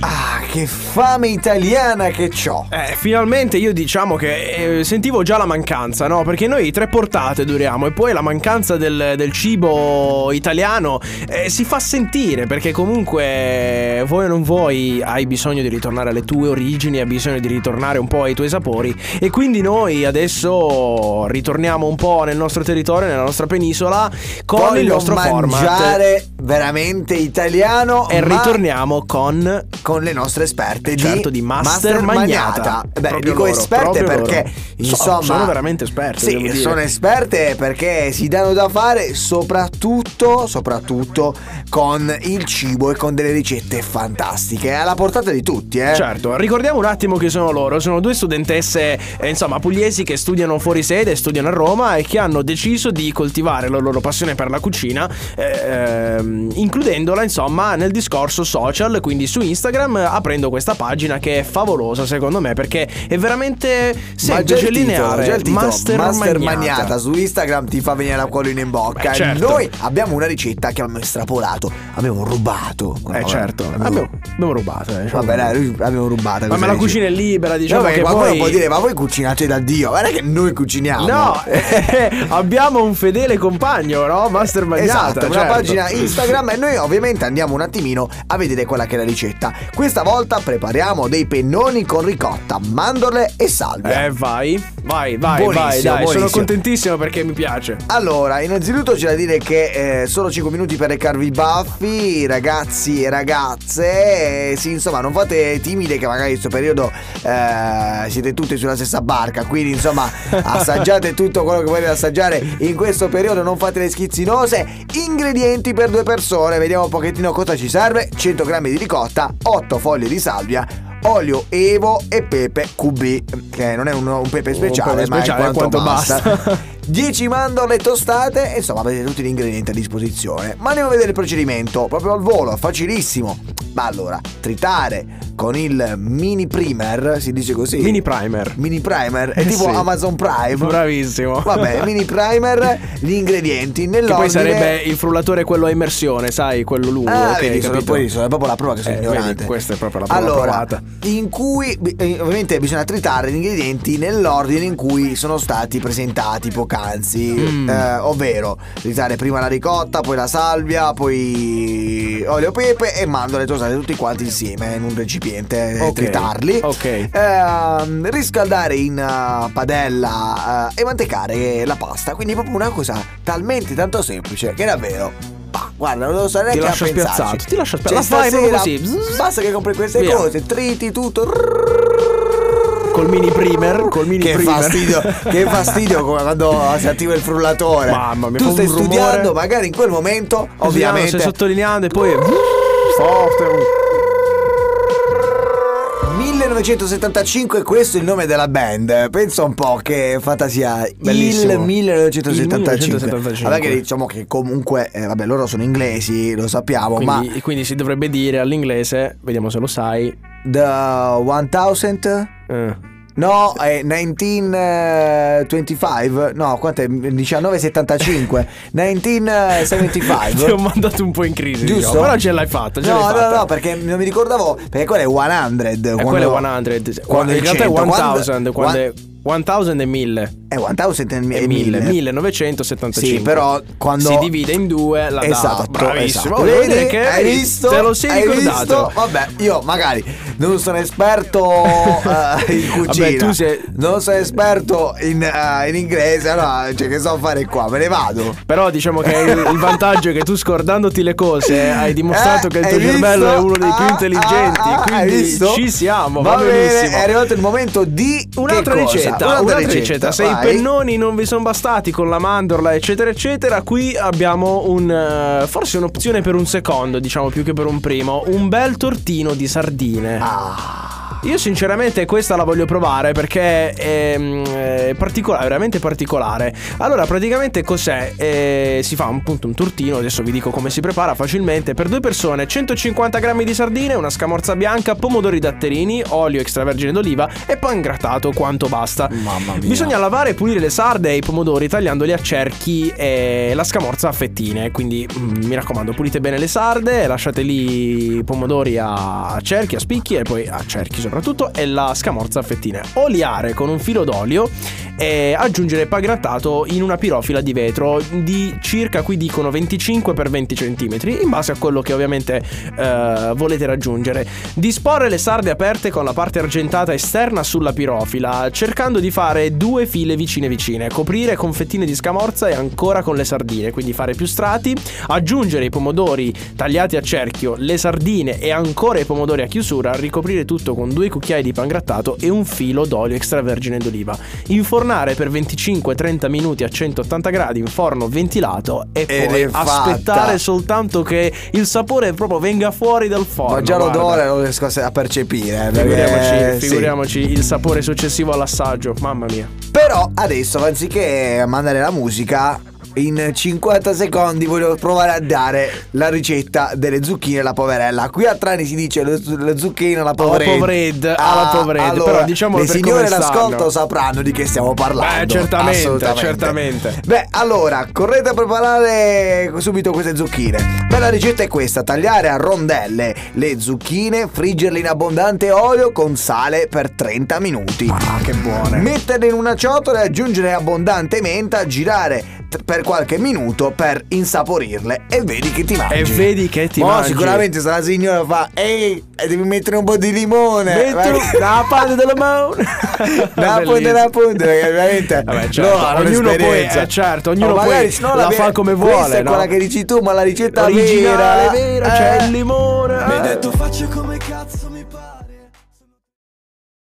Ah, che fame italiana che ho. Eh, finalmente io diciamo che eh, sentivo già la mancanza, no? Perché noi tre portate duriamo e poi la mancanza del, del cibo italiano eh, si fa sentire perché comunque vuoi o non vuoi hai bisogno di ritornare alle tue origini, hai bisogno di ritornare un po' ai tuoi sapori e quindi noi adesso ritorniamo un po' nel nostro territorio, nella nostra penisola con Voglio il nostro mangiare format veramente italiano e ma ritorniamo con con le nostre esperte Certo, di Master Magnata. Beh, Proprio dico loro, esperte perché loro. So- insomma sono veramente esperte, Sì, sono esperte perché si danno da fare soprattutto soprattutto con il cibo e con delle ricette fantastiche, alla portata di tutti, eh. Certo, ricordiamo un attimo che sono loro, sono due studentesse, eh, insomma, pugliesi che studiano fuori sede, studiano a Roma e che hanno deciso di coltivare la loro passione per la cucina, eh, ehm, includendola, insomma, nel discorso social, quindi su Instagram, aprendo questa pagina che è favolosa secondo me perché è veramente semplice, titolo, lineare. il titolo, Master, Magnata. Magnata. su Instagram ti fa venire l'acquolina in bocca. Beh, certo. Noi abbiamo una ricetta che abbiamo estrapolato, abbiamo rubato. Eh certo, Abbiamo- abbiamo, rubato. Eh, diciamo Vabbè, dai, abbiamo rubato. Ma, ma la cucina è libera, diciamo Diciamo che qualcuno poi... può dire, ma voi cucinate da Dio. Guarda che noi cuciniamo. No, eh, abbiamo un fedele compagno, no? Master Magnata. Esatto, una certo. pagina Instagram e noi ovviamente andiamo un attimino a vedere quella che è la ricetta. Questa volta prepariamo dei pennoni con ricotta, mandorle e salvia. Eh, vai, vai, vai, Buonissimo, vai, dai, sono buonissimo. contentissimo perché mi piace. Allora, innanzitutto c'è da dire che eh, solo 5 minuti per recarvi i baffi, ragazzi e ragazze. Eh, sì, insomma, non fate timide che magari in questo periodo eh, siete tutti sulla stessa barca. Quindi, insomma, assaggiate tutto quello che volete assaggiare in questo periodo, non fate le schizzinose. Ingredienti per due persone, vediamo un pochettino cosa ci serve. 100 grammi di ricotta, 8 foglie di salvia. Olio Evo e pepe QB, che non è un, un pepe speciale, pepe ma è speciale, quanto, quanto basta. basta. 10 mandorle tostate, insomma avete tutti gli ingredienti a disposizione. Ma andiamo a vedere il procedimento, proprio al volo, facilissimo. Ma allora, tritare con il mini primer, si dice così? Mini primer. Mini primer, è Eh tipo sì. Amazon Prime. Bravissimo. Vabbè, mini primer, gli ingredienti Che nell'ordine. poi sarebbe il frullatore quello a immersione, sai, quello lungo. Ah, ok, vedi, sono, poi sono proprio la prova che sono Eh, ignorante. vedi, questa è proprio la prova allora, provata. in cui eh, ovviamente bisogna tritare gli ingredienti nell'ordine in cui sono stati presentati poc'anzi, Mm. eh, ovvero tritare prima la ricotta, poi la salvia, poi olio, pepe e mandorle tostate tutti quanti insieme in un recipiente, eh, Ok, tritarli. ok. Ehm, riscaldare in eh, padella eh, e mantecare la pasta. Quindi proprio una cosa talmente tanto semplice che davvero. bah, guarda, non lo so neanche Ti pensarci. spiazzato, ti lascia Cioè, spiazzato. La fai proprio così. Basta che compri queste Via. cose, triti tutto. Col mini primer, col mini Che primer. fastidio, che fastidio come quando si attiva il frullatore. Mamma mia, tu stai un rumore. studiando, magari in quel momento, ovviamente. Stai sottolineando e poi... Forte. 1975, questo è il nome della band. Pensa un po' che fantasia. Bellissimo. Il 1975. Il 1975. Vabbè, che diciamo che comunque, eh, vabbè, loro sono inglesi, lo sappiamo, ma Quindi, quindi si dovrebbe dire all'inglese, vediamo se lo sai. The 1000 eh, No, è 1925. No, quanto è? 1975. 1975. Ti ho mandato un po' in crisi. Giusto? Però ce l'hai fatta. Ce No, l'hai no, fatta. no, perché non mi ricordavo. Perché quello è 100. E quando- quello è 100. quando in è realtà è 100, 1000. quando- Quando è 1000 e 1000. È 1000 E 1000. 1975. Sì, però quando Si divide in due la Esatto, data. Bravissimo. esatto. Vedi Vedi? che hai visto? Te lo sei Hai ricordato. visto? Vabbè, io magari non sono esperto eh, in cucina. Vabbè, tu sei- Non sono esperto in, eh, in inglese, allora cioè, che so fare qua? Me ne vado. Però diciamo che il, il vantaggio è che tu scordandoti le cose hai dimostrato Eh, che il tuo cervello visto? è uno dei più Ah, intelligenti. ah, ah, quindi ci siamo. Va Va, bene, benissimo. è arrivato il momento di Un'altra ricetta, un'altra, ricetta. Se i vai. Pennoni non vi sono bastati con la mandorla, eccetera, eccetera, qui abbiamo un. eh, forse un'opzione per un secondo, diciamo più che per un primo. Un bel tortino di sardine. Ah. Io sinceramente questa la voglio provare perché è, mm, è particolare, veramente particolare. Allora, praticamente cos'è? Eh, si fa un, appunto un tortino, adesso vi dico come si prepara facilmente. Per due persone 150 grammi di sardine, una scamorza bianca, pomodori datterini, olio extravergine d'oliva e pan grattato quanto basta. Mamma mia. Bisogna lavare e pulire le sarde e i pomodori tagliandoli a cerchi e la scamorza a fettine. Quindi mm, mi raccomando, pulite bene le sarde, lasciate lì i pomodori a cerchi, a spicchi e poi a cerchi soprattutto e la scamorza a fettine. Oliare con un filo d'olio e aggiungere pan grattato in una pirofila di vetro di circa qui dicono 25 x 20 cm in base a quello che ovviamente eh, volete raggiungere. Disporre le sarde aperte con la parte argentata esterna sulla pirofila, cercando di fare due file vicine vicine, coprire con fettine di scamorza e ancora con le sardine, quindi fare più strati, aggiungere i pomodori tagliati a cerchio, le sardine e ancora i pomodori a chiusura, ricoprire tutto con due cucchiai di pan grattato e un filo d'olio extravergine d'oliva. Infornare per 25-30 minuti a 180 gradi in forno ventilato e Ed poi aspettare soltanto che il sapore proprio venga fuori dal forno. Ma già l'odore non riesco a percepire. eh, perché- Figuriamoci, sì. figuriamoci il sapore successivo all'assaggio, mamma mia. Però adesso, anziché mandare la musica, in 50 secondi voglio provare a dare la ricetta delle zucchine alla poverella. Qui a Trani si dice le, le zucchine alla povered. povered, alla povered, allora, però diciamolo le signore stanno. sapranno di che stiamo parlando. Beh, certamente, certamente. Beh, allora, correte a preparare subito queste zucchine. Beh, la ricetta è questa: tagliare a rondelle le zucchine, friggerle in abbondante olio con sale per 30 minuti. Ah, che buone. Metterle in una ciotola e aggiungere abbondante menta, girare t- per qualche minuto per insaporirle e vedi che ti mangi. E vedi che ti Mo mangi. sicuramente se la signora fa Ehi, devi mettere un po' di limone Metti Vai- la parte della mano. la punta la punta perché veramente Vabbè, certo, ognuno poi- eh, certo, ognuno O magari poi se no la vie- fa come questa vuole, è no? quella che dici tu ma la ricetta Originale, vera vera, c'è eh. il limone. Mi hai eh. detto faccio come cazzo